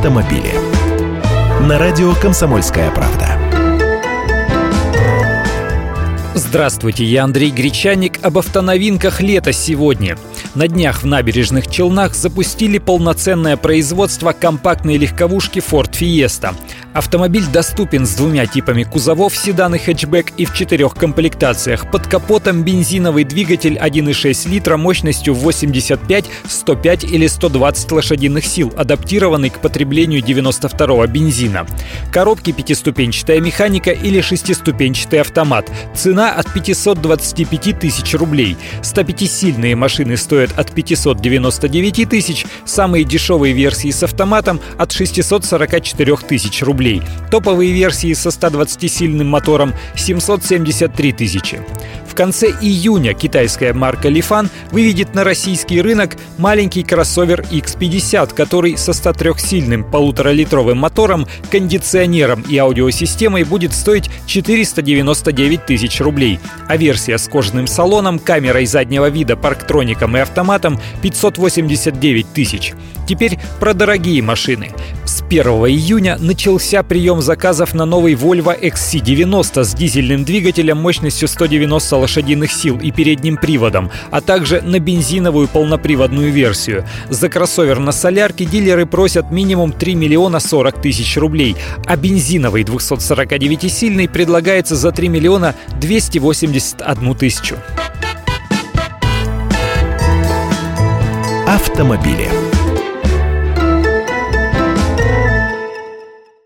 автомобили. На радио «Комсомольская правда». Здравствуйте, я Андрей Гречаник об автоновинках лета сегодня. На днях в набережных Челнах запустили полноценное производство компактной легковушки Ford Fiesta. Автомобиль доступен с двумя типами кузовов, седан и хэтчбэк и в четырех комплектациях. Под капотом бензиновый двигатель 1,6 литра мощностью 85, 105 или 120 лошадиных сил, адаптированный к потреблению 92 бензина. Коробки пятиступенчатая механика или шестиступенчатый автомат. Цена от 525 тысяч рублей. 105-сильные машины стоят от 599 тысяч, самые дешевые версии с автоматом от 644 тысяч рублей. Топовые версии со 120-сильным мотором 773 тысячи. Конце июня китайская марка Lifan выведет на российский рынок маленький кроссовер X50, который со 103-сильным полуторалитровым мотором, кондиционером и аудиосистемой будет стоить 499 тысяч рублей, а версия с кожаным салоном, камерой заднего вида, парктроником и автоматом 589 тысяч. Теперь про дорогие машины. С 1 июня начался прием заказов на новый Volvo XC90 с дизельным двигателем мощностью 190 лошадиных сил и передним приводом, а также на бензиновую полноприводную версию. За кроссовер на солярке дилеры просят минимум 3 миллиона 40 тысяч рублей, а бензиновый 249-сильный предлагается за 3 миллиона 281 тысячу. Автомобили.